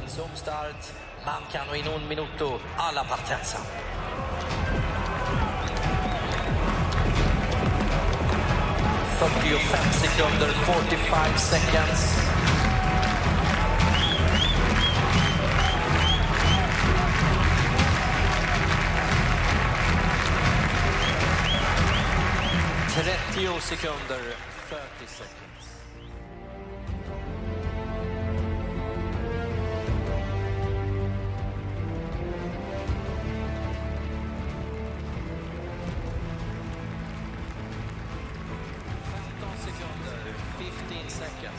den zoomstart. Mancano in un minuto alla partenza. Fyrtiofem sekunder, 45 seconds. Trettio sekunder, 30 seconds. 15.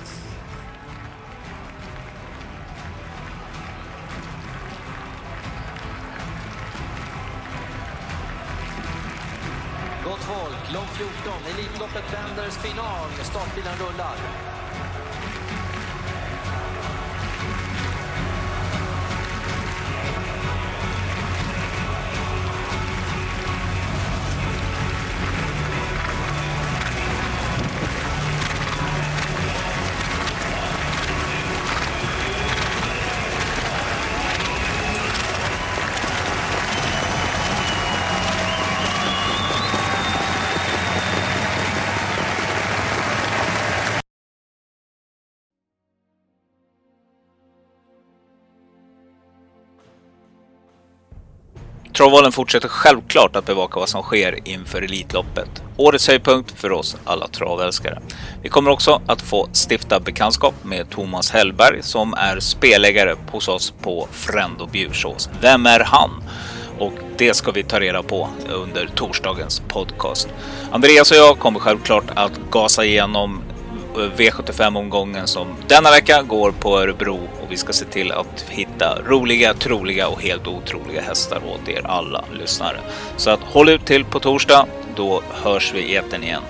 Gott folk, lång 14, Elitloppet vänders final. Startbilen rullar. Travvalen fortsätter självklart att bevaka vad som sker inför Elitloppet. Årets höjdpunkt för oss alla travälskare. Vi kommer också att få stifta bekantskap med Thomas Hellberg som är spelägare hos oss på Frendo Bjursås. Vem är han? Och det ska vi ta reda på under torsdagens podcast. Andreas och jag kommer självklart att gasa igenom V75-omgången som denna vecka går på Örebro och vi ska se till att hitta roliga, troliga och helt otroliga hästar åt er alla lyssnare. Så att håll ut till på torsdag, då hörs vi i etern igen.